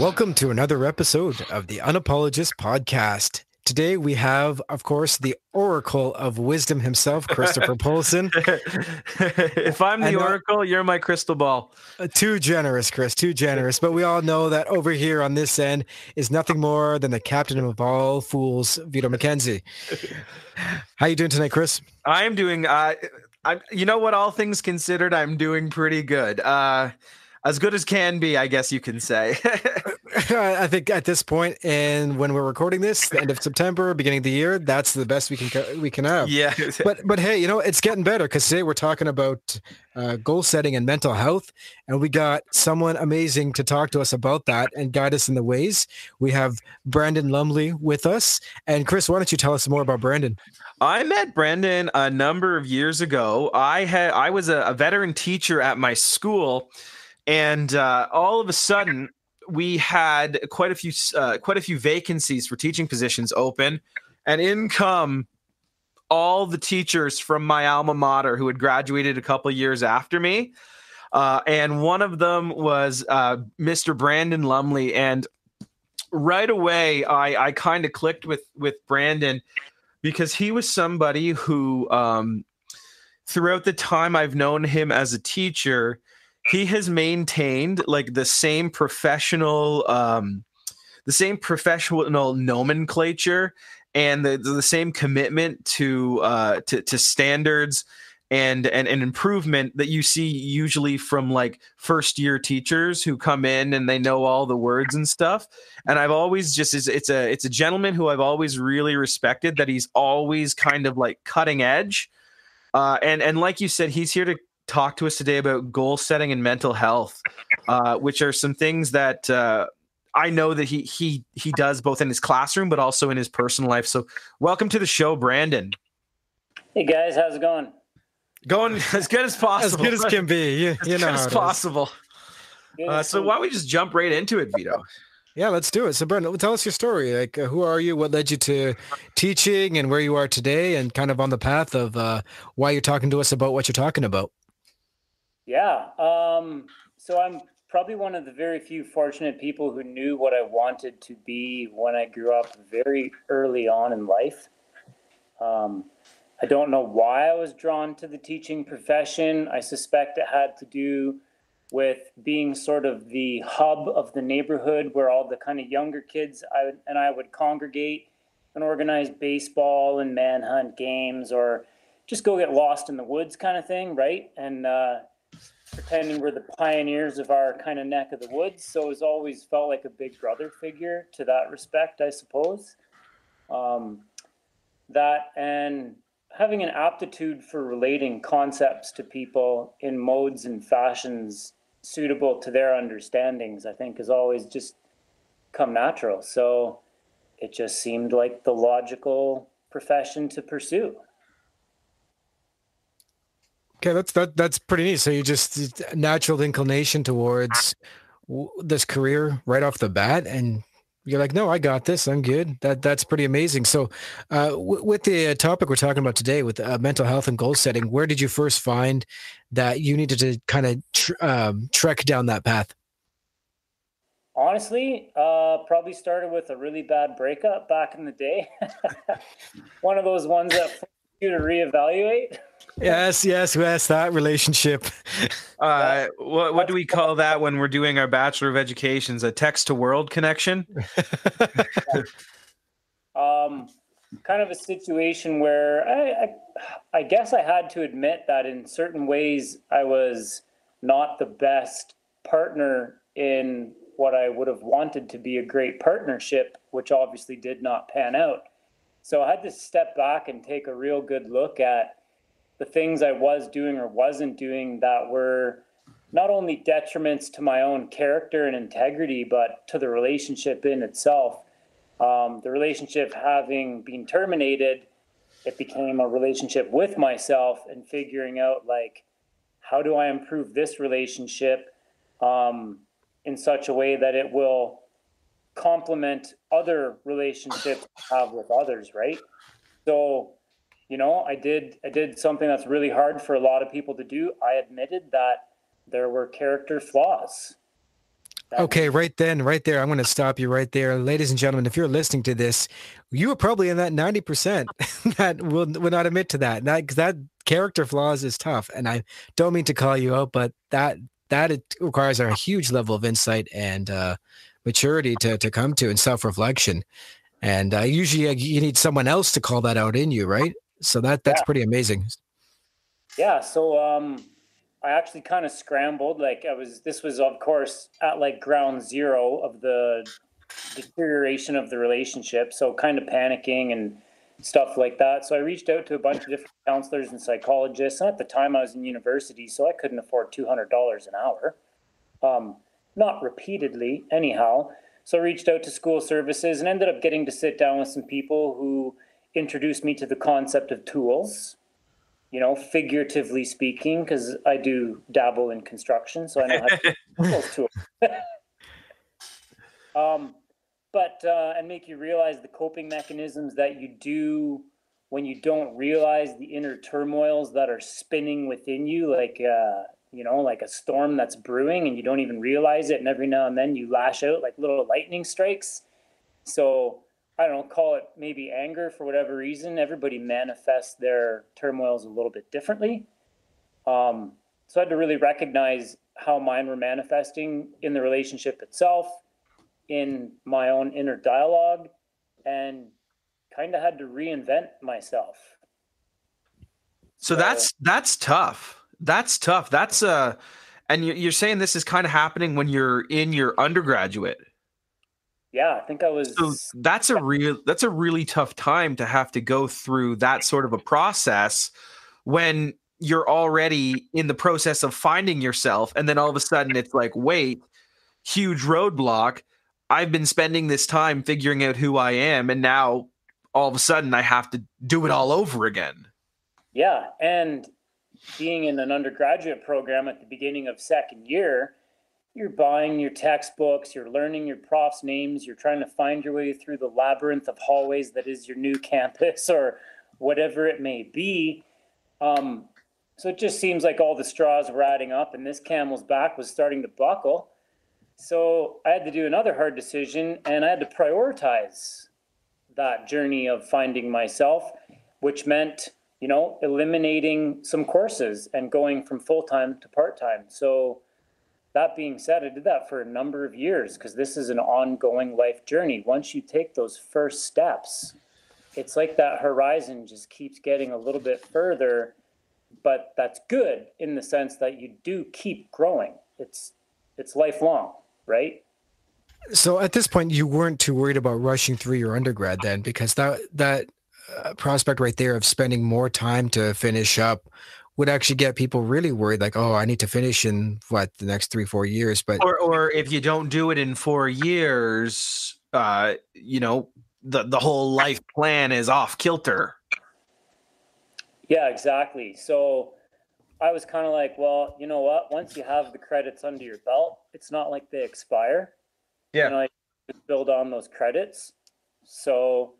Welcome to another episode of the Unapologist Podcast. Today we have, of course, the Oracle of Wisdom himself, Christopher Polson. if I'm the And, uh, oracle, you're my crystal ball. Uh, too generous, Chris, too generous. But we all know that over here on this end is nothing more than the captain of all fools, Vito McKenzie. How you doing tonight, Chris? I am doing. Uh, I. You know what? All things considered, I'm doing pretty good. Uh, as good as can be, I guess you can say. I think at this point, and when we're recording this, the end of September, beginning of the year, that's the best we can we can have. yeah. but but hey, you know it's getting better because today we're talking about uh, goal setting and mental health, and we got someone amazing to talk to us about that and guide us in the ways. We have Brandon Lumley with us, and Chris, why don't you tell us more about Brandon? I met Brandon a number of years ago. I had I was a, a veteran teacher at my school, and uh, all of a sudden we had quite a few uh, quite a few vacancies for teaching positions open, and in come all the teachers from my alma mater who had graduated a couple years after me. Uh, and one of them was uh, Mr. Brandon Lumley, and right away I, I kind of clicked with with Brandon because he was somebody who um, throughout the time I've known him as a teacher, he has maintained like the same professional um, the same professional nomenclature and the, the same commitment to uh, to, to standards and, and and improvement that you see usually from like first year teachers who come in and they know all the words and stuff. And i've always just it's, it's a it's a gentleman who i've always really respected that he's always kind of like cutting edge. Uh, and and like you said he's here to talk to us today about goal setting and mental health uh, which are some things that uh, i know that he he he does both in his classroom but also in his personal life so welcome to the show brandon Hey guys, how's it going? going as good as possible. As good as can be, you, as you know. how as possible uh, so why don't we just jump right into it vito Yeah, let's do it. So, Brandon, tell us your story. Like, uh, who are you? What led you to teaching, and where you are today, and kind of on the path of uh, why you're talking to us about what you're talking about. Yeah. Um, so I'm probably one of the very few fortunate people who knew what I wanted to be when I grew up very early on in life. Um, I don't know why I was drawn to the teaching profession. I suspect it had to do with being sort of the hub of the neighborhood where all the kind of younger kids I, and I would congregate and organize baseball and manhunt games or just go get lost in the woods kind of thing, right? And uh, pretending we're the pioneers of our kind of neck of the woods. So it's always felt like a big brother figure to that respect, I suppose. Um, that and having an aptitude for relating concepts to people in modes and fashions suitable to their understandings, I think, has always just come natural. So it just seemed like the logical profession to pursue. Okay, that's that. That's pretty neat. So you just natural inclination towards this career right off the bat, and you're like, no, I got this. I'm good. That that's pretty amazing. So, uh, w- with the uh, topic we're talking about today, with uh, mental health and goal setting, where did you first find that you needed to kind of tr- um, trek down that path? Honestly, uh, probably started with a really bad breakup back in the day. One of those ones that you to reevaluate. Yes, yes, yes. That relationship. uh, what, what do we call that when we're doing our bachelor of educations a text to world connection um, kind of a situation where I, I, I guess I had to admit that in certain ways I was not the best partner in what I would have wanted to be a great partnership, which obviously did not pan out. So I had to step back and take a real good look at the things I was doing or wasn't doing that were not only detriments to my own character and integrity, but to the relationship in itself um, the relationship having been terminated, it became a relationship with myself and figuring out like, how do I improve this relationship um, in such a way that it will complement other relationships I have with others, right? So, you know, I did I did something that's really hard for a lot of people to do. I admitted that there were character flaws. Okay, right then, right there. I'm going to stop you right there. Ladies and gentlemen, if you're listening to this, you are probably in that 90% that will, will not admit to that. That, that character flaws is tough. And I don't mean to call you out, but that, that it requires a huge level of insight and uh, maturity to, to come to and self-reflection. And uh, usually uh, you need someone else to call that out in you, right? So that that's yeah. pretty amazing. Yeah. So um, I actually kind of scrambled. Like I was, this was of course at like ground zero of the deterioration of the relationship. So kind of panicking and stuff like that. So I reached out to a bunch of different counselors and psychologists. And at the time I was in university, so I couldn't afford $200 an hour. Um, not repeatedly, anyhow. So I reached out to school services and ended up getting to sit down with some people who introduced me to the concept of tools you know, figuratively speaking, because I do dabble in construction, so I know how to use tools. um, but uh, and make you realize the coping mechanisms that you do when you don't realize the inner turmoils that are spinning within you, like uh, you know, like a storm that's brewing, and you don't even realize it, and every now and then you lash out like little lightning strikes. So I don't know, call it maybe anger for whatever reason. Everybody manifests their turmoils a little bit differently. Um, so I had to really recognize how mine were manifesting in the relationship itself, in my own inner dialogue, and kind of had to reinvent myself. So, so that's that's tough. That's tough. That's uh, and you're saying this is kind of happening when you're in your undergraduate yeah, I think I was. So that's a real that's a really tough time to have to go through that sort of a process when you're already in the process of finding yourself, and then all of a sudden it's like, wait, huge roadblock. I've been spending this time figuring out who I am, and now all of a sudden I have to do it all over again. Yeah, and being in an undergraduate program at the beginning of second year you're buying your textbooks, you're learning your profs' names, you're trying to find your way through the labyrinth of hallways that is your new campus or whatever it may be. Um, so it just seems like all the straws were adding up and this camel's back was starting to buckle. So I had to do another hard decision and I had to prioritize that journey of finding myself, which meant, you know, eliminating some courses and going from full time to part time. So that being said, I did that for a number of years because this is an ongoing life journey. Once you take those first steps, it's like that horizon just keeps getting a little bit further, but that's good in the sense that you do keep growing. It's it's lifelong, right? So at this point, you weren't too worried about rushing through your undergrad then, because that that uh, prospect right there of spending more time to finish up would actually get people really worried like oh i need to finish in what the next three four years but or, or if you don't do it in four years uh you know the the whole life plan is off kilter. Yeah exactly. So i was kind of like well you know what? Once you have the credits under your belt it's not like they expire. Yeah. You know, build on those credits. So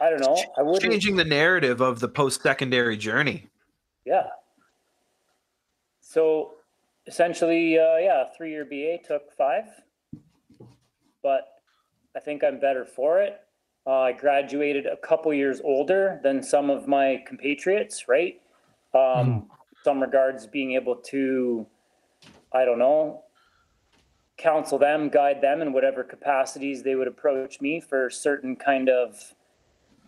i don't know. I would changing the narrative of the post-secondary journey yeah. So essentially, uh, yeah, three year BA took five, but I think I'm better for it. Uh, I graduated a couple years older than some of my compatriots, right? Um, mm. Some regards being able to, I don't know, counsel them, guide them in whatever capacities they would approach me for certain kind of,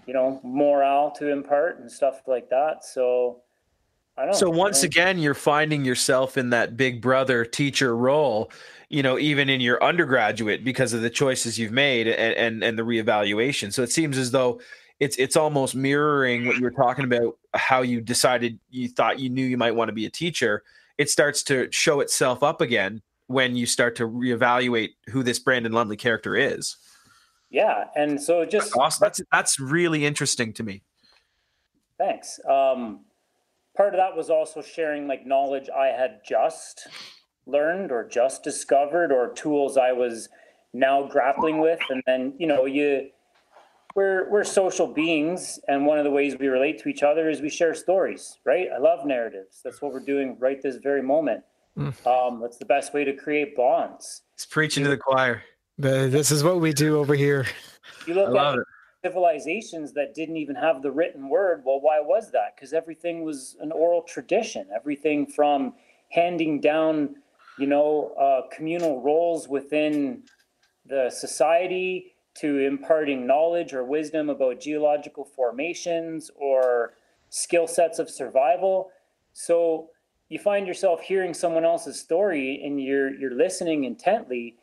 you know, morale to impart and stuff like that. So, so once again, you're finding yourself in that big brother teacher role, you know, even in your undergraduate because of the choices you've made and, and, and the reevaluation. So it seems as though it's it's almost mirroring what you were talking about, how you decided you thought you knew you might want to be a teacher. It starts to show itself up again when you start to reevaluate who this Brandon Lumley character is. Yeah, and so just that's awesome. that's that's really interesting to me. Thanks. Um, part of that was also sharing like knowledge I had just learned or just discovered or tools I was now grappling with. And then, you know, you we're we're social beings and one of the ways we relate to each other is we share stories, right? I love narratives. That's what we're doing right this very moment. Mm. Um, that's the best way to create bonds. It's preaching to the choir. This is what we do over here. You look at civilizations that didn't even have the written word. Well, why was that? Because everything was an oral tradition. Everything from handing down, you know, uh, communal roles within the society to imparting knowledge or wisdom about geological formations or skill sets of survival. So you find yourself hearing someone else's story and you're you're listening intently,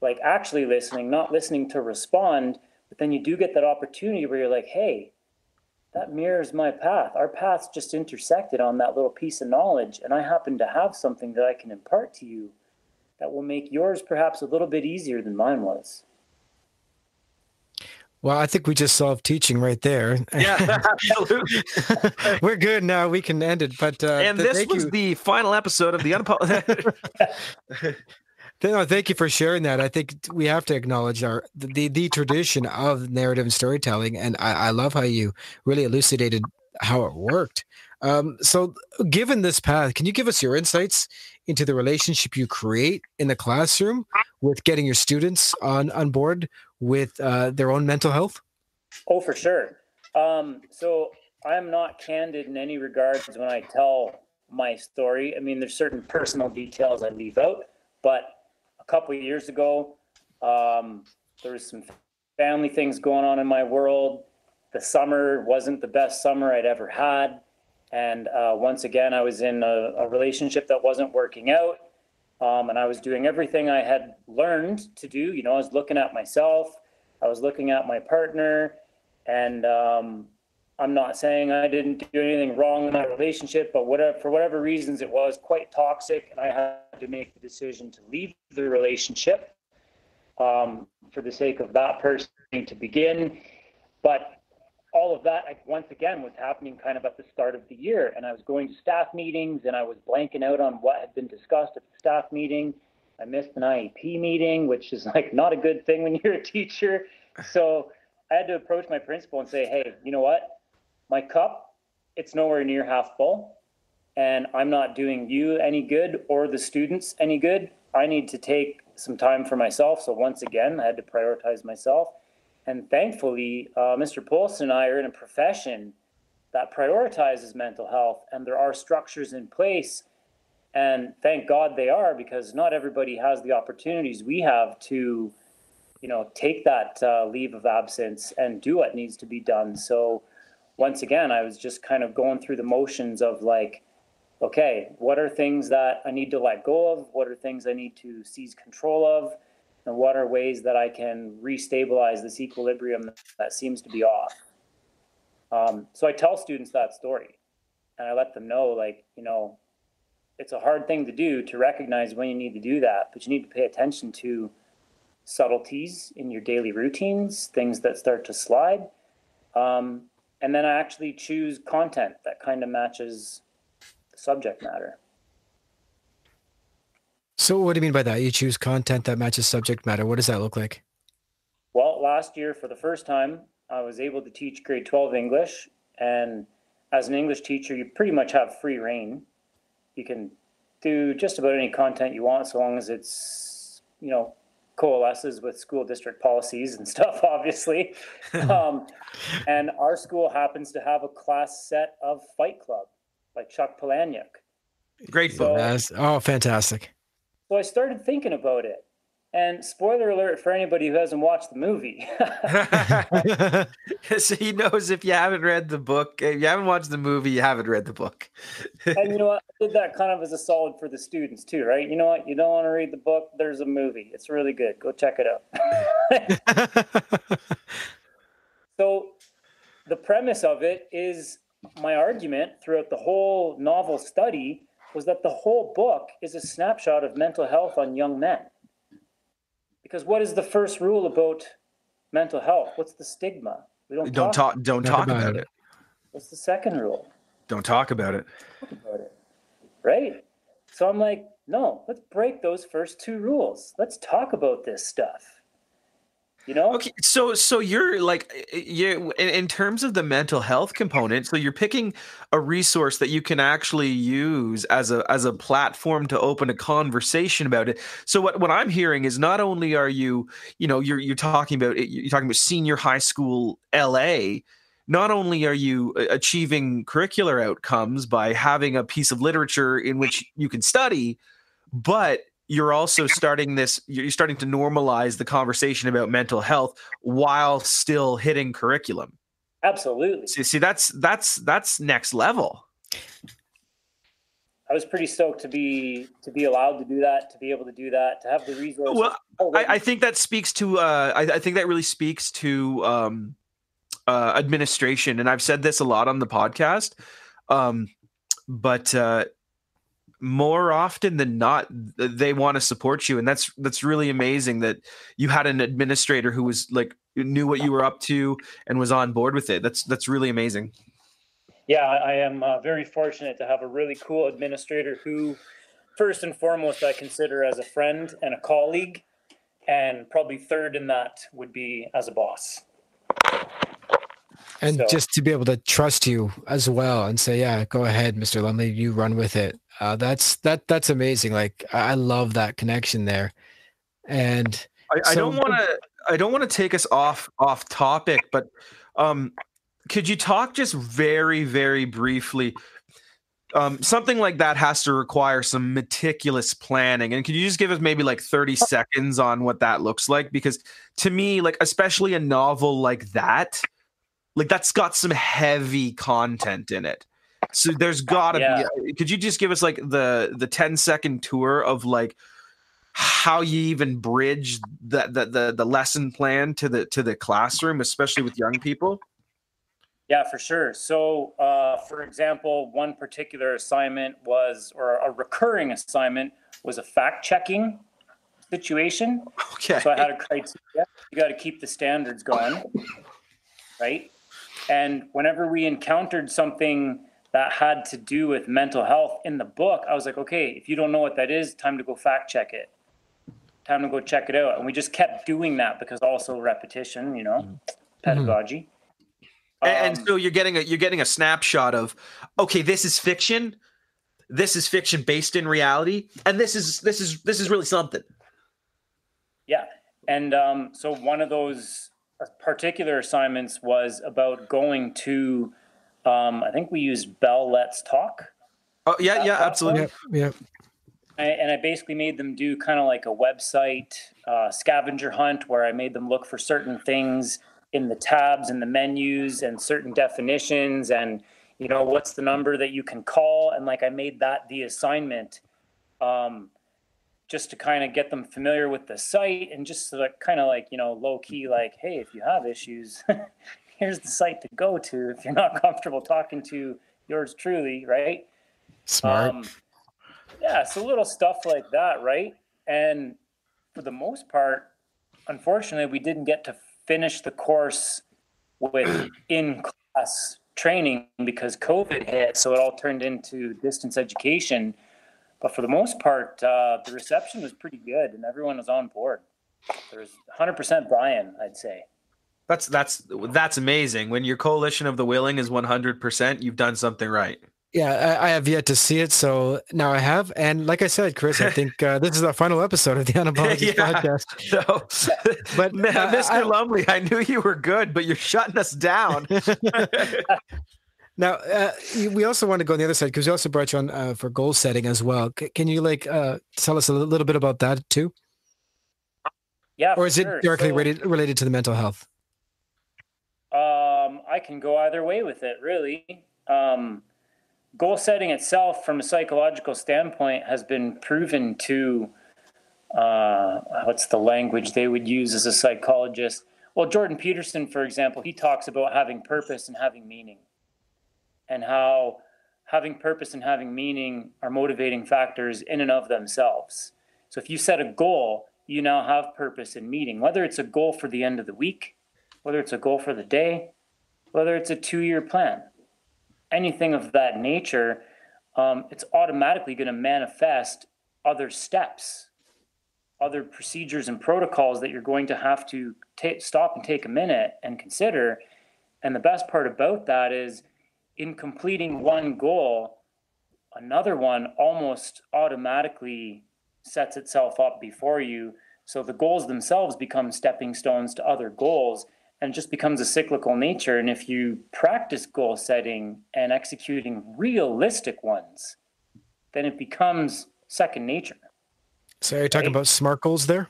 like actually listening, not listening to respond, but then you do get that opportunity where you're like, hey, that mirrors my path. Our paths just intersected on that little piece of knowledge, and I happen to have something that I can impart to you that will make yours perhaps a little bit easier than mine was. Well, I think we just solved teaching right there. Yeah, absolutely. We're good now. We can end it. But uh, and this was you. the final episode of the unapologetic. no, thank you for sharing that. I think we have to acknowledge our the the tradition of narrative and storytelling, and I, I love how you really elucidated how it worked. Um, so, given this path, can you give us your insights into the relationship you create in the classroom with getting your students on on board with uh, their own mental health? Oh, for sure. Um, so I'm not candid in any regards when I tell my story. I mean, there's certain personal details I leave out, but a couple years ago, um, there was some family things going on in my world. The summer wasn't the best summer I'd ever had. And uh, once again, I was in a, a, relationship that wasn't working out. Um, and I was doing everything I had learned to do. You know, I was looking at myself, I was looking at my partner, and um, I'm not saying I didn't do anything wrong in that relationship, but whatever, for whatever reasons, it was quite toxic, and I had to make the decision to leave the relationship um, for the sake of that person to begin. But all of that, I, once again, was happening kind of at the start of the year, and I was going to staff meetings, and I was blanking out on what had been discussed at the staff meeting. I missed an IEP meeting, which is like not a good thing when you're a teacher. So I had to approach my principal and say, "Hey, you know what? My cup, it's nowhere near half full. And I'm not doing you any good or the students any good. I need to take some time for myself. So once again, I had to prioritize myself. And thankfully, uh, Mr. Polson and I are in a profession that prioritizes mental health, and there are structures in place. And thank God they are, because not everybody has the opportunities we have to, you know, take that uh, leave of absence and do what needs to be done. So once again, I was just kind of going through the motions of like, okay, what are things that I need to let go of? What are things I need to seize control of? And what are ways that I can restabilize this equilibrium that seems to be off? Um, so I tell students that story and I let them know, like, you know, it's a hard thing to do to recognize when you need to do that, but you need to pay attention to subtleties in your daily routines, things that start to slide. Um, and then I actually choose content that kind of matches the subject matter. So, what do you mean by that? You choose content that matches subject matter. What does that look like? Well, last year, for the first time, I was able to teach grade 12 English. And as an English teacher, you pretty much have free rein. You can do just about any content you want so long as it's, you know, coalesces with school district policies and stuff, obviously. um, and our school happens to have a class set of Fight Club by Chuck Palahniuk. Great book. So, oh, fantastic. So I started thinking about it. And spoiler alert for anybody who hasn't watched the movie. so he knows if you haven't read the book, if you haven't watched the movie, you haven't read the book. and you know what? I did that kind of as a solid for the students too, right? You know what? You don't want to read the book, there's a movie. It's really good. Go check it out. so the premise of it is my argument throughout the whole novel study was that the whole book is a snapshot of mental health on young men because what is the first rule about mental health? What's the stigma? We don't don't talk. talk don't talk about, about it. it. What's the second rule? Don't talk about it. Talk about it. Right. So I'm like, no, let's break those first two rules. Let's talk about this stuff. You know? Okay so so you're like eh, eh, you in, in terms of the mental health component so you're picking a resource that you can actually use as a as a platform to open a conversation about it. So what what i'm hearing is not only are you you know you're you're talking about eh, you're talking about senior high school la not only are you achieving curricular outcomes by having a piece of literature in which you can study but you're also starting this you're starting to normalize the conversation about mental health while still hitting curriculum. Absolutely. See, see that's that's that's next level. I was pretty stoked to be to be allowed to do that to be able to do that to have the resources. Well I, I, think that speaks to uh I, I, think that really speaks to um uh administration and i've said this a lot on the podcast um but uh more often than not they want to support you and that's that's really amazing that you had an administrator who was like knew what you were up to and was on board with it. That's that's really amazing. Yeah i am uh, very fortunate to have a really cool administrator who first and foremost i consider as a friend and a colleague and probably third in that would be as a boss and so. just to be able to trust you as well and say yeah go ahead mr lumley you run with it uh, that's that that's amazing like i love that connection there and i, don't want to i don't want to take us off off topic but um could you talk just very very briefly um, something like that has to require some meticulous planning. And could you just give us maybe like 30 seconds on what that looks like? Because to me, like, especially a novel like that, like that's got some heavy content in it. So there's gotta yeah. be could you just give us like the the 10 second tour of like how you even bridge the, the the the lesson plan to the to the classroom, especially with young people? Yeah, for sure. So, uh, for example, one particular assignment was, or a recurring assignment was a fact checking situation. Okay. So I had a criteria. You got to keep the standards going, right? And whenever we encountered something that had to do with mental health in the book, I was like, okay, if you don't know what that is, time to go fact check it. Time to go check it out. And we just kept doing that because also repetition, you know, mm-hmm. pedagogy. And, um, so you're getting a you're getting a snapshot of, okay, this is fiction, this is fiction based in reality, and this is this is this is really something. Yeah, and um, so one of those particular assignments was about going to, um, I think we used Bell Let's Talk. Oh yeah, yeah, absolutely. Yeah. I, and I basically made them do kind of like a website uh, scavenger hunt where I made them look for certain things in the tabs and the menus and certain definitions and you know what's the number that you can call and like I made that the assignment. Um, just to kind of get them familiar with the site and just to like, kind of like you know low key like hey if you have issues here's the site to go to if you're not comfortable talking to yours truly right? Smart. Um, yeah so little stuff like that right? And for the most part unfortunately we didn't get to finish the course with in class training because covid hit so it all turned into distance education but for the most part, uh, the reception was pretty good, and everyone was on board. There was 100% buy-in, I'd say. That's that's that's amazing. When your coalition of the willing is 100%, you've done something right. Yeah, I, I, have yet to see it, so now I have. And like I said, Chris, I think uh, this is our final episode of the Unapologies yeah, podcast. No, but uh, Mr. I, Lumley, I knew you were good, but you're shutting us down. Now, uh, we also want to go on the other side because we also brought you on uh, for goal setting as well. C- can you like uh, tell us a little bit about that too? Yeah, or is sure. it directly so, related related to the mental health? Um, I can go either way with it, really. Um, goal setting itself, from a psychological standpoint, has been proven to uh, what's the language they would use as a psychologist? Well, Jordan Peterson, for example, he talks about having purpose and having meaning and how having purpose and having meaning are motivating factors in and of themselves. So if you set a goal, you now have purpose and meaning, whether it's a goal for the end of the week, whether it's a goal for the day, whether it's a two year plan, anything of that nature, um, it's automatically going to manifest other steps. other procedures and protocols that you're going to have to ta- stop and take a minute and consider. And the best part about that is in completing one goal, another one almost automatically sets itself up before you. So the goals themselves become stepping stones to other goals and it just becomes a cyclical nature. And if you practice goal setting and executing realistic ones, then it becomes second nature. So are you're talking right? about SMART goals there?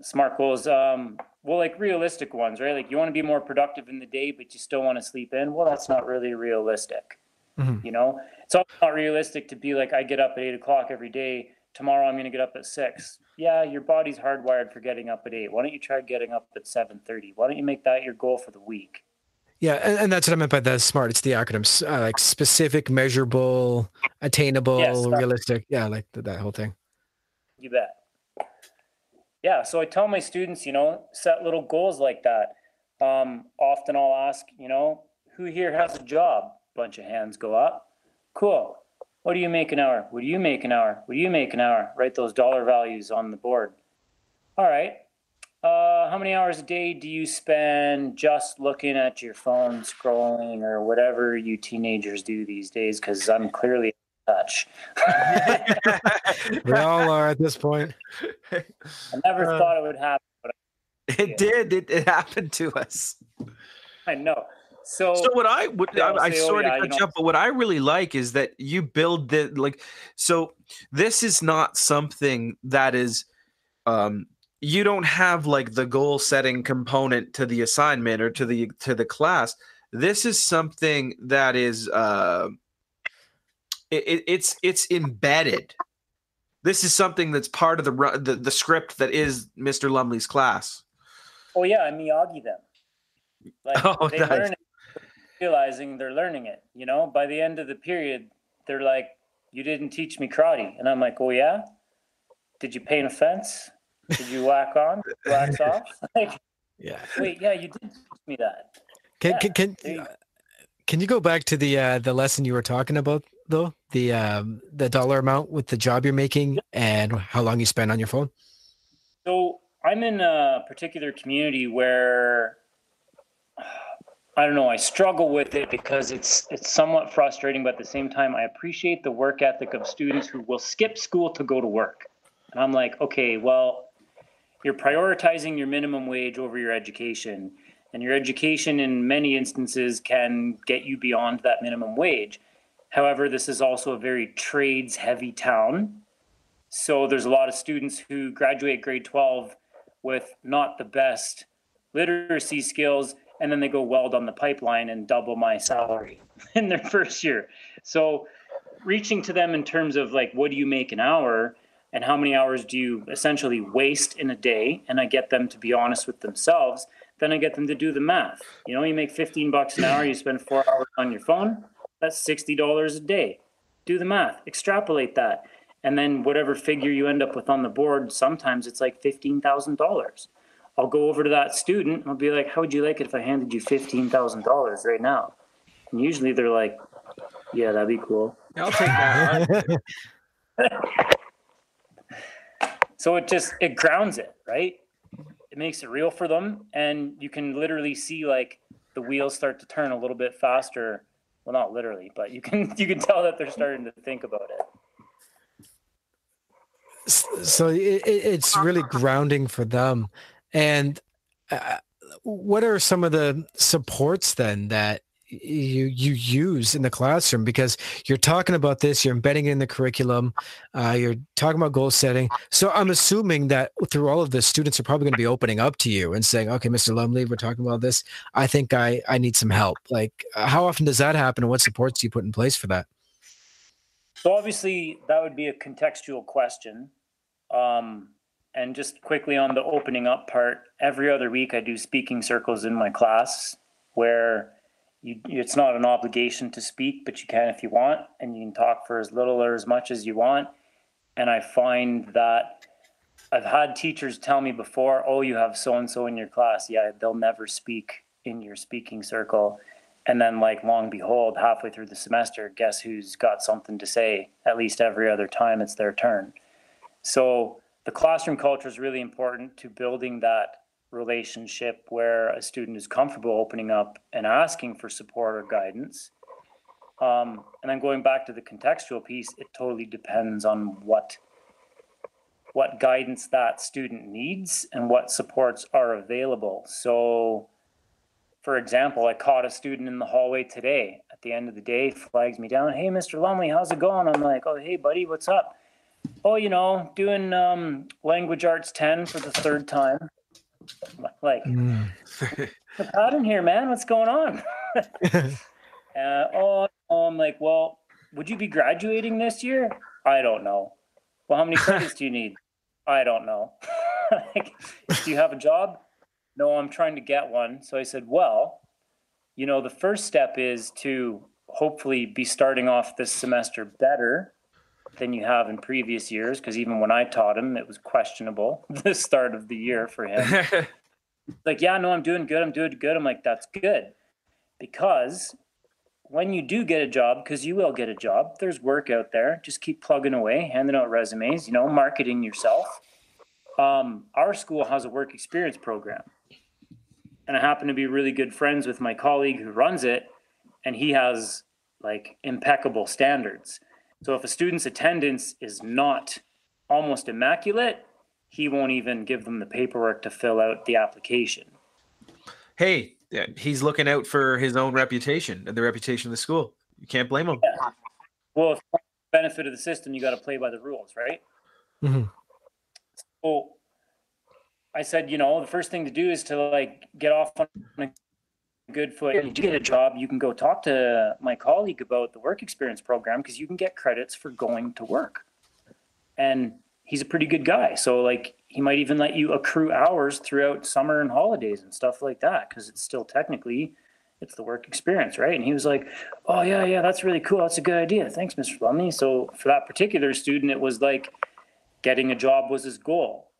SMART goals, um, well, like realistic ones, right? Like you want to be more productive in the day, but you still want to sleep in. Well, that's not really realistic. Mm-hmm. You know, it's also not realistic to be like, I get up at eight o'clock every day. Tomorrow I'm going to get up at six. Yeah, your body's hardwired for getting up at eight. Why don't you try getting up at seven thirty? Why don't you make that your goal for the week? Yeah, and, and that's what I meant by the smart. It's the acronyms, uh, like specific, measurable, attainable, realistic. Yeah, like that whole thing. You bet. Yeah, so I tell my students, you know, set little goals like that. Um, often I'll ask, you know, who here has a job? Bunch of hands go up. Cool. What do you make an hour? What do you make an hour? What do you make an hour? Write those dollar values on the board. All right. Uh, how many hours a day do you spend just looking at your phone, scrolling, or whatever you teenagers do these days? Because I'm clearly touch. we all are at this point. I never uh, thought it would happen, but it did. It, it happened to us. I know. So, so what I would I, I say, sort oh, of catch up, but what I really like is that you build the like. So this is not something that is, um, you don't have like the goal setting component to the assignment or to the to the class. This is something that is, uh, it, it's it's embedded. This is something that's part of the the, the script that is Mr. Lumley's class. Oh yeah, I Miyagi them. Like oh, they nice. learn it realizing they're learning it. You know, by the end of the period, they're like, "You didn't teach me karate," and I'm like, "Oh yeah, did you paint a fence? Did you whack on, wax off?" like, yeah. Wait, yeah, you did teach me that. Can yeah, can can, uh, can you go back to the uh, the lesson you were talking about though? The um, the dollar amount with the job you're making and how long you spend on your phone. So I'm in a particular community where I don't know. I struggle with it because it's it's somewhat frustrating, but at the same time, I appreciate the work ethic of students who will skip school to go to work. And I'm like, okay, well, you're prioritizing your minimum wage over your education, and your education, in many instances, can get you beyond that minimum wage. However, this is also a very trades-heavy town, so there's a lot of students who graduate grade 12 with not the best literacy skills and then they go weld on the pipeline and double my salary in their first year. So reaching to them in terms of like what do you make an hour and how many hours do you essentially waste in a day and I get them to be honest with themselves, then I get them to do the math. You know, you make 15 bucks an hour, you spend 4 hours on your phone, that's $60 a day. Do the math, extrapolate that. And then whatever figure you end up with on the board, sometimes it's like $15,000. I'll go over to that student and I'll be like, how would you like it if I handed you $15,000 right now? And usually they're like, yeah, that'd be cool. I'll take that. so it just, it grounds it, right? It makes it real for them. And you can literally see like the wheels start to turn a little bit faster. Well, not literally, but you can, you can tell that they're starting to think about it. So it, it's really grounding for them. And uh, what are some of the supports then that you you use in the classroom because you're talking about this you're embedding it in the curriculum uh, you're talking about goal setting. So i'm assuming that through all of this students are probably going to be opening up to you and saying okay mr lumley we're talking about this. I think i i need some help. Like uh, how often does that happen and what supports do you put in place for that? So obviously that would be a contextual question. Um, and just quickly on the opening up part, every other week I do speaking circles in my class where you, it's not an obligation to speak, but you can if you want, and you can talk for as little or as much as you want. And I find that I've had teachers tell me before, oh, you have so and so in your class. Yeah, they'll never speak in your speaking circle. And then, like, long behold, halfway through the semester, guess who's got something to say at least every other time it's their turn? So the classroom culture is really important to building that relationship where a student is comfortable opening up and asking for support or guidance. Um, and then going back to the contextual piece, it totally depends on what what guidance that student needs and what supports are available. So, for example, I caught a student in the hallway today. At the end of the day, flags me down. Hey, Mr. Lumley, how's it going? I'm like, oh, hey, buddy, what's up? Oh, you know, doing um, language arts 10 for the third time. Like, mm. the pattern here, man. What's going on? uh, oh, I'm like, well, would you be graduating this year? I don't know. Well, how many credits do you need? I don't know. like, do you have a job? No, I'm trying to get one. So I said, well, you know, the first step is to hopefully be starting off this semester better than you have in previous years. Because even when I taught him, it was questionable the start of the year for him. like, yeah, no, I'm doing good. I'm doing good. I'm like, that's good. Because when you do get a job, because you will get a job, there's work out there. Just keep plugging away, handing out resumes, you know, marketing yourself. Um, our school has a work experience program. And I happen to be really good friends with my colleague who runs it, and he has like impeccable standards. So if a student's attendance is not almost immaculate, he won't even give them the paperwork to fill out the application. Hey, he's looking out for his own reputation and the reputation of the school. You can't blame him. Yeah. Well, benefit of the system, you got to play by the rules, right? Mm-hmm. So I said, you know, the first thing to do is to like get off on a good foot. If you get a job, you can go talk to my colleague about the work experience program because you can get credits for going to work. And he's a pretty good guy. So like he might even let you accrue hours throughout summer and holidays and stuff like that because it's still technically it's the work experience, right? And he was like, "Oh yeah, yeah, that's really cool. That's a good idea. Thanks, Mr. Lumley." So for that particular student, it was like getting a job was his goal.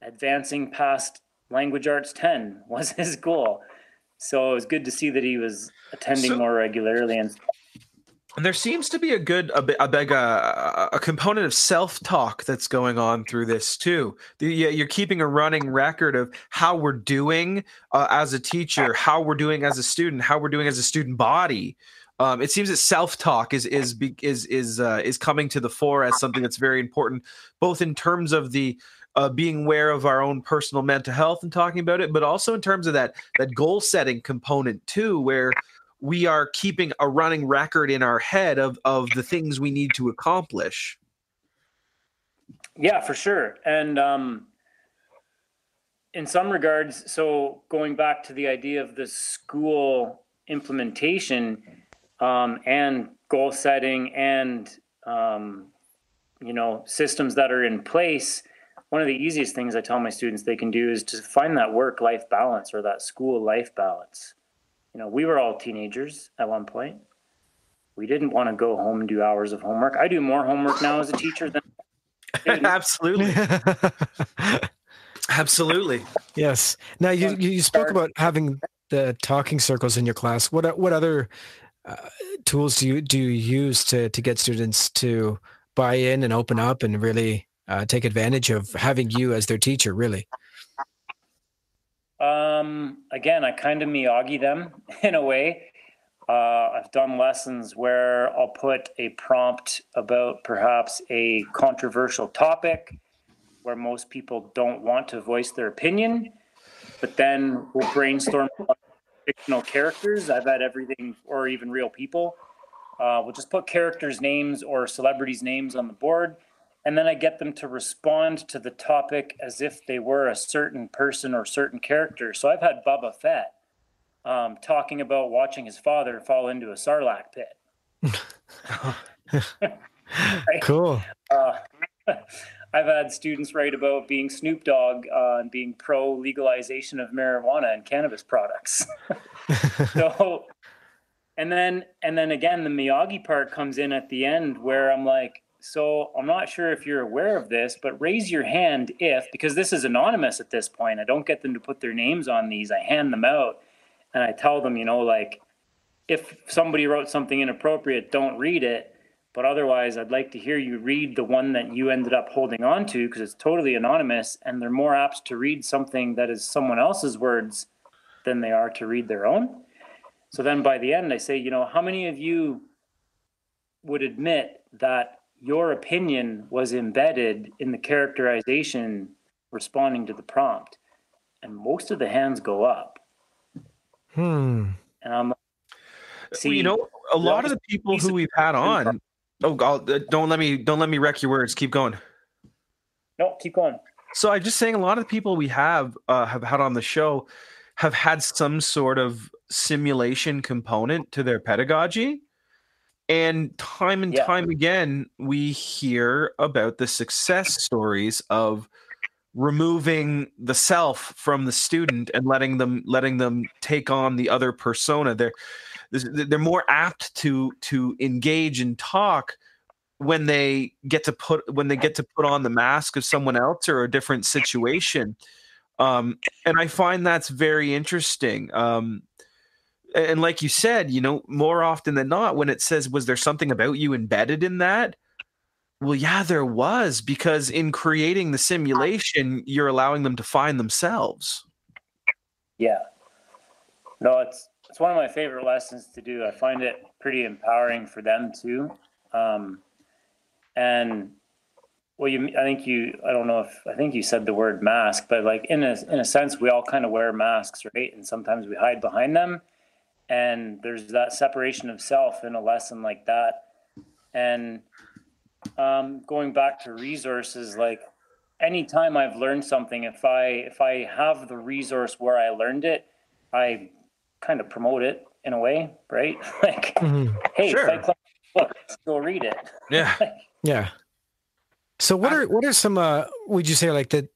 Advancing past language arts 10 was his goal so it was good to see that he was attending so, more regularly and there seems to be a good a, a big uh, a component of self-talk that's going on through this too. You're keeping a running record of how we're doing uh, as a teacher how we're doing as a student how we're doing as a student body. Um, it seems that self-talk is is is is uh, is coming to the fore as something that's very important both in terms of the uh, being aware of our own personal mental health and talking about it, but also in terms of that that goal setting component too, where we are keeping a running record in our head of of the things we need to accomplish. Yeah, for sure, and um, in some regards, so going back to the idea of the school implementation um, and goal setting and um, you know systems that are in place one of the easiest things I tell my students they can do is to find that work life balance or that school life balance. You know, we were all teenagers at one point. We didn't want to go home and do hours of homework. I do more homework now as a teacher than absolutely. absolutely. Yes. Now you you spoke about having the talking circles in your class. What what other uh, tools do you do you use to to get students to buy in and open up and really uh, take advantage of having you as their teacher, really? Um, again, I kind of Miyagi them in a way. Uh, I've done lessons where I'll put a prompt about perhaps a controversial topic where most people don't want to voice their opinion, but then we'll brainstorm fictional characters. I've had everything, or even real people. Uh, we'll just put characters' names or celebrities' names on the board and then I get them to respond to the topic as if they were a certain person or certain character. So I've had Boba Fett um, talking about watching his father fall into a sarlacc pit. right? Cool. Uh, I've had students write about being Snoop Dogg uh, and being pro legalization of marijuana and cannabis products. so, and then and then again, the Miyagi part comes in at the end where I'm like, so I'm not sure if you're aware of this, but raise your hand if, because this is anonymous at this point. I don't get them to put their names on these. I hand them out and I tell them, you know, like if somebody wrote something inappropriate, don't read it. but otherwise, I'd like to hear you read the one that you ended up holding on to because it's totally anonymous and they're more apt to read something that is someone else's words than they are to read their own. So then by the end, I say, you know, how many of you would admit that your opinion was embedded in the characterization responding to the prompt? And most of the hands go up. Hmm. And I'm See, well, you know, a lot of the people who we've had on. Oh, God, uh, don't let me don't let me wreck your words. Keep going. No, keep going. So I'm just saying, a lot of the people we have uh, have had on the show have had some sort of simulation component to their pedagogy. And time and yeah. time again, we hear about the success stories of removing the self from the student and letting them letting them take on the other persona. They're they're more apt to to engage and talk when they get to put when they get to put on the mask of someone else or a different situation um, and i find that's very interesting um, and like you said you know more often than not when it says was there something about you embedded in that well yeah there was because in creating the simulation you're allowing them to find themselves yeah no it's it's one of my favorite lessons to do. I find it pretty empowering for them too. Um, and well, you, I think you, I don't know if, I think you said the word mask, but like in a, in a sense, we all kind of wear masks, right? And sometimes we hide behind them. And there's that separation of self in a lesson like that. And um, going back to resources, like anytime I've learned something, if I, if I have the resource where I learned it, I kind of promote it in a way, right? like, mm-hmm. hey, sure. Fight Club book, go read it. Yeah, yeah. So what are what are some uh would you say like the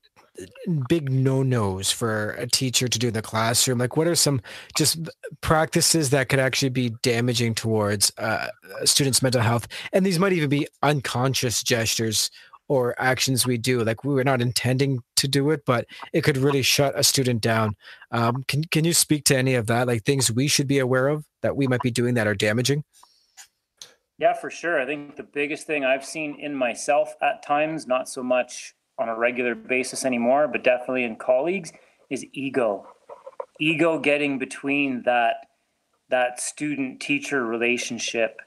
big no-nos for a teacher to do in the classroom? Like what are some just practices that could actually be damaging towards uh, student's mental health? And these might even be unconscious gestures or actions we do like we were not intending to do it but it could really shut a student down um, can, can you speak to any of that like things we should be aware of that we might be doing that are damaging yeah for sure i think the biggest thing i've seen in myself at times not so much on a regular basis anymore but definitely in colleagues is ego. Ego getting between that that student teacher relationship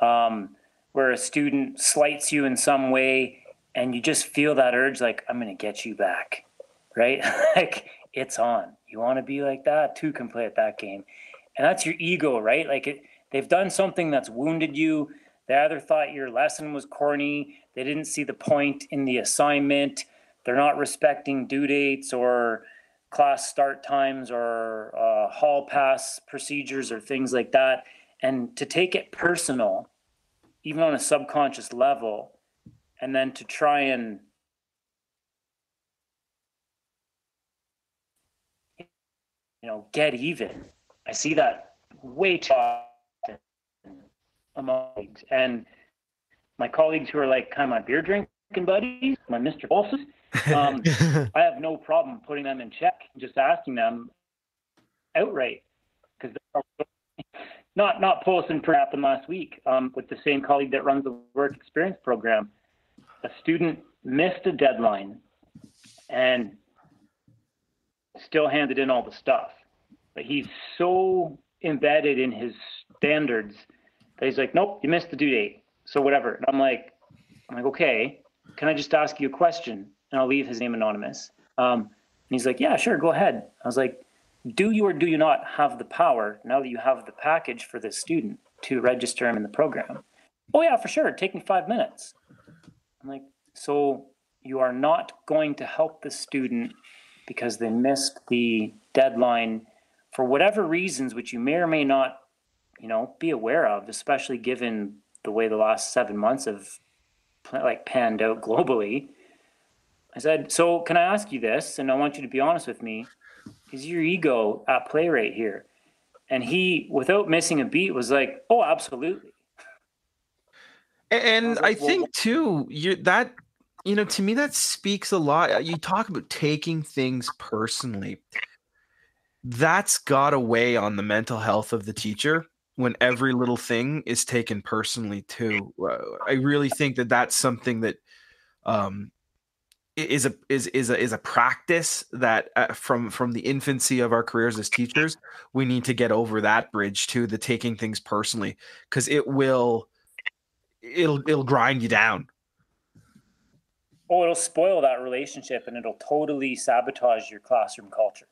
um, where a student slights you in some way and you just feel that urge like i'm going to get you back right? Like it's on. You want to be like that? Two can play at that game. And that's your ego right? Like it, they've done something that's wounded you they either thought your lesson was corny. They didn't see the point in the assignment. They're not respecting due dates or class start times or uh, hall pass procedures or things like that. And to take it personal even on a subconscious level and then to try and you know get even. I see that way too among and my colleagues who are like kind of my beer drinking buddies my mr bosses um, i have no problem putting them in check just asking them outright because not not for happened last week um, with the same colleague that runs the work experience program a student missed a deadline and still handed in all the stuff. But he's so embedded in his standards he's like, nope, you missed the due date. So whatever. And I'm like, I'm like, okay, can I just ask you a question? And I'll leave his name anonymous. Um, and he's like, yeah, sure, go ahead. I was like, do you or do you not have the power now that you have the package for this student to register him in the program? Oh yeah, for sure. Take me five minutes. I'm like, so you are not going to help the student because they missed the deadline for whatever reasons, which you may or may not, you know, be aware of, especially given the way the last seven months have like panned out globally. I said, so can I ask you this? And I want you to be honest with me. Is your ego at play right here? And he, without missing a beat, was like, oh, absolutely. And I think too, you that you know, to me that speaks a lot. You talk about taking things personally. That's got to weigh on the mental health of the teacher. When every little thing is taken personally too. Uh, I really think that that's something that um, is a is is a is a practice that uh, from from the infancy of our careers as teachers we need to get over that bridge to the taking things personally because it will it'll it'll grind you down oh it'll spoil that relationship and it'll totally sabotage your classroom culture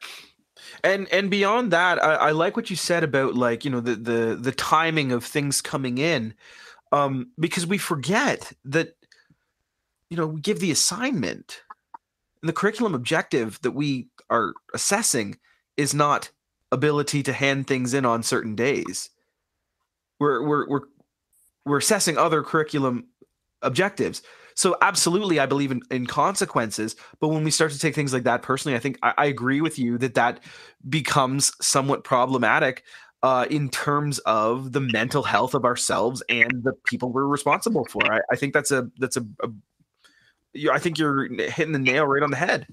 and and beyond that I, I like what you said about like you know the the the timing of things coming in um because we forget that you know, we give the assignment. And the curriculum objective that we are assessing is not ability to hand things in on certain days. We're we're we're we're assessing other curriculum objectives. So absolutely, I believe in, in consequences. But when we start to take things like that personally, I think I, I agree with you that that becomes somewhat problematic uh, in terms of the mental health of ourselves and the people we're responsible for. I, I think that's a that's a, a I think you're hitting the nail right on the head.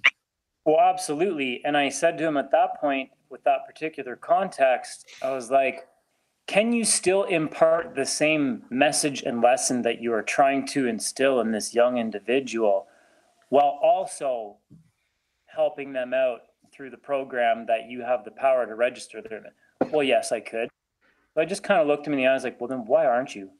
Well, absolutely. And I said to him at that point, with that particular context, I was like, can you still impart the same message and lesson that you are trying to instill in this young individual while also helping them out through the program that you have the power to register them in? Well, yes, I could. So I just kind of looked him in the eyes like, well, then why aren't you?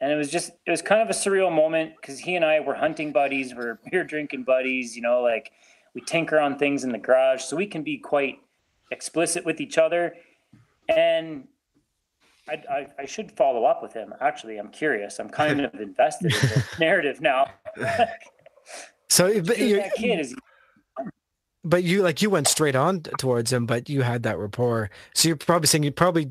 and it was just it was kind of a surreal moment because he and I were hunting buddies, we're beer drinking buddies, you know, like we tinker on things in the garage, so we can be quite explicit with each other. And I, I, I should follow up with him. Actually, I'm curious. I'm kind of invested in the narrative now. so, but that kid is. But you like you went straight on towards him, but you had that rapport. So you're probably saying you probably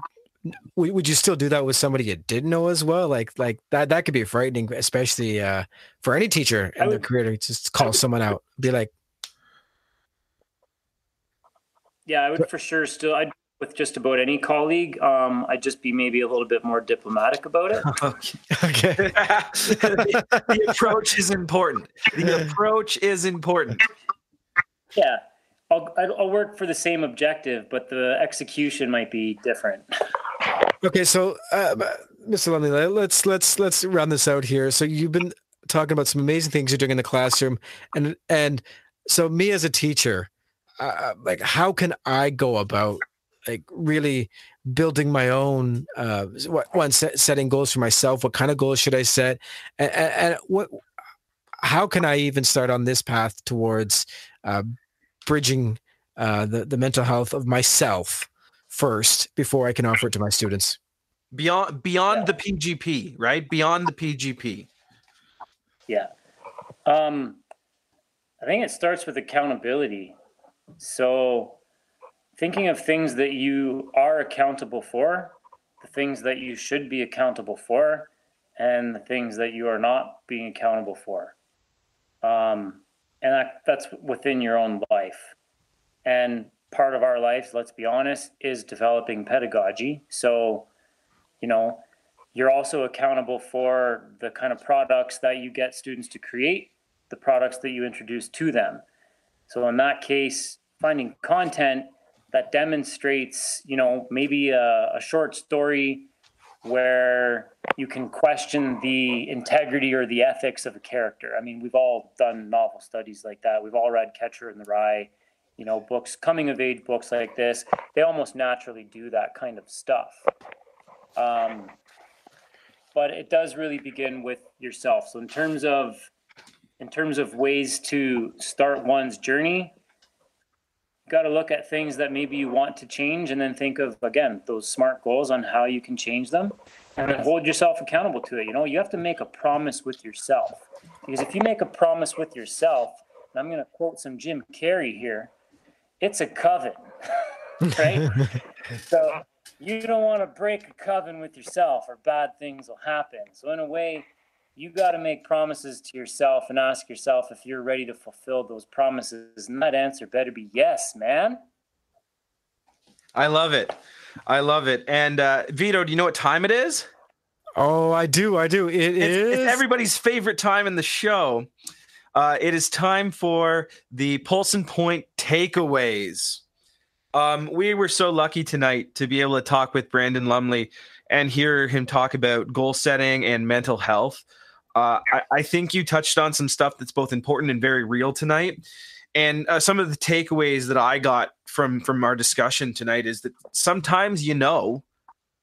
would you still do that with somebody you didn't know as well? Like like that that could be frightening, especially uh, for any teacher in would, their career to just call someone out, be like, yeah, I would for sure still. I'd with just about any colleague. Um, I'd just be maybe a little bit more diplomatic about it. okay. the, the approach is important. The approach is important. Yeah, I'll, I'll work for the same objective, but the execution might be different. Okay, so uh, Mr. Lumley, let's let's let's round this out here. So you've been talking about some amazing things you're doing in the classroom, and and so me as a teacher, uh, like how can I go about like really building my own uh, what one set, setting goals for myself? What kind of goals should I set, and, and, and what? How can I even start on this path towards uh, bridging uh, the the mental health of myself first before I can offer it to my students. Beyond beyond yeah. the PGP, right? Beyond the PGP. Yeah. Um, I think it starts with accountability. So thinking of things that you are accountable for, the things that you should be accountable for, and the things that you are not being accountable for. Um, and that, that's within your own life. And part of our life, let's be honest, is developing pedagogy. So, you know, you're also accountable for the kind of products that you get students to create, the products that you introduce to them. So, in that case, finding content that demonstrates, you know, maybe a, a short story where you can question the integrity or the ethics of a character. I mean, we've all done novel studies like that. We've all read Catcher in the Rye, you know, books, coming of age books like this. They almost naturally do that kind of stuff. Um, but it does really begin with yourself. So in terms of in terms of ways to start one's journey, got to look at things that maybe you want to change and then think of again those smart goals on how you can change them and then hold yourself accountable to it. You know you have to make a promise with yourself. Because if you make a promise with yourself and i'm going to quote some jim carrey here it's a coven right? So you don't want to break a coven with yourself or bad things will happen. So in a way you got to make promises to yourself and ask yourself if you're ready to fulfill those promises. And that answer better be yes, man. I love it. I love it. And uh, Vito, do you know what time it is? Oh, I do. I do. It it's, is. it's everybody's favorite time in the show. Uh, it is time for the Pulse and Point takeaways. Um, we were so lucky tonight to be able to talk with Brandon Lumley and hear him talk about goal setting and mental health. Uh, I, I, think you touched on some stuff that's both important and very real tonight. And uh, some of the takeaways that I got from from our discussion tonight is that sometimes you know,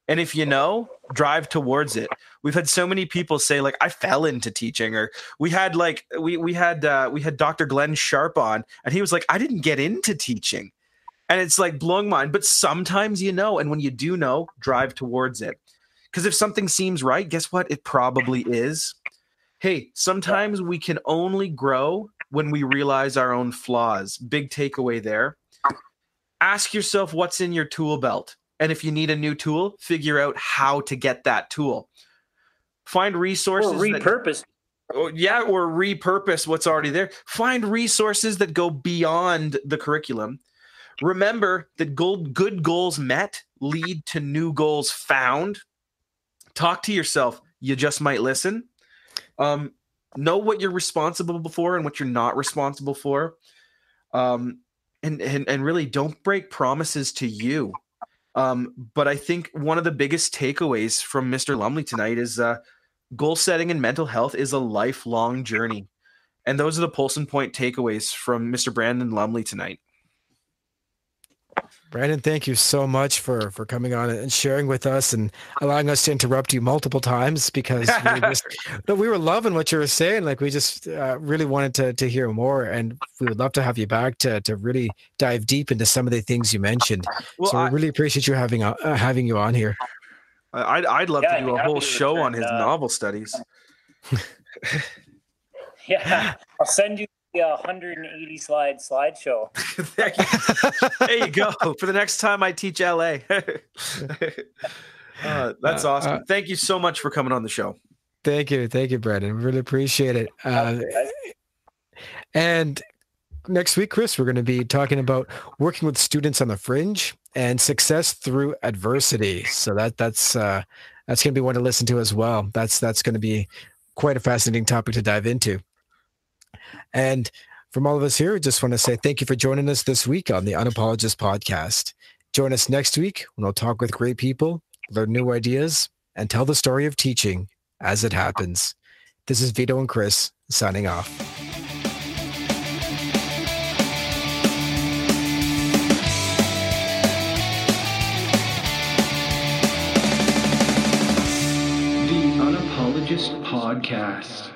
and if you know, drive towards it. We've had so many people say like I fell into teaching, or we had like we we had uh, we had Dr. Glenn Sharp on, and he was like I didn't get into teaching, and it's like blowing mind. But sometimes you know, and when you do know, drive towards it. Because if something seems right, guess what? It probably is. Hey, sometimes we can only grow when we realize our own flaws. Big takeaway there. Ask yourself what's in your tool belt. And if you need a new tool, figure out how to get that tool. Find resources. Or repurpose. That, oh, yeah, or repurpose what's already there. Find resources that go beyond the curriculum. Remember that gold, good goals met lead to new goals found. Talk to yourself. You just might listen. Um, know what you're responsible for and what you're not responsible for. Um, and, and, and really don't break promises to you. Um, but I think one of the biggest takeaways from Mr. Lumley tonight is uh, goal setting and mental health is a lifelong journey. And those are the Polson Point takeaways from Mr. Brandon Lumley tonight. Brandon, thank you so much for for coming on and sharing with us and allowing us to interrupt you multiple times because we, just, we were loving what you were saying. Like we just uh, really wanted to to hear more, and we would love to have you back to to really dive deep into some of the things you mentioned. Well, so I, we really appreciate you having uh, having you on here. I'd I'd love yeah, to do a whole show on his uh, novel studies. yeah, I'll send you a 180 slide slideshow. there you go. For the next time I teach LA. uh, that's uh, awesome. Uh, Thank you so much for coming on the show. Thank you. Thank you, Brandon. Really appreciate it. Uh, and next week, Chris, we're going to be talking about working with students on the fringe and success through adversity. So that that's uh, that's going to be one to listen to as well. That's that's going to be quite a fascinating topic to dive into. And from all of us here, just want to say thank you for joining us this week on the Unapologist podcast. Join us next week when we'll talk with great people, learn new ideas, and tell the story of teaching as it happens. This is Vito and Chris signing off. The Podcast.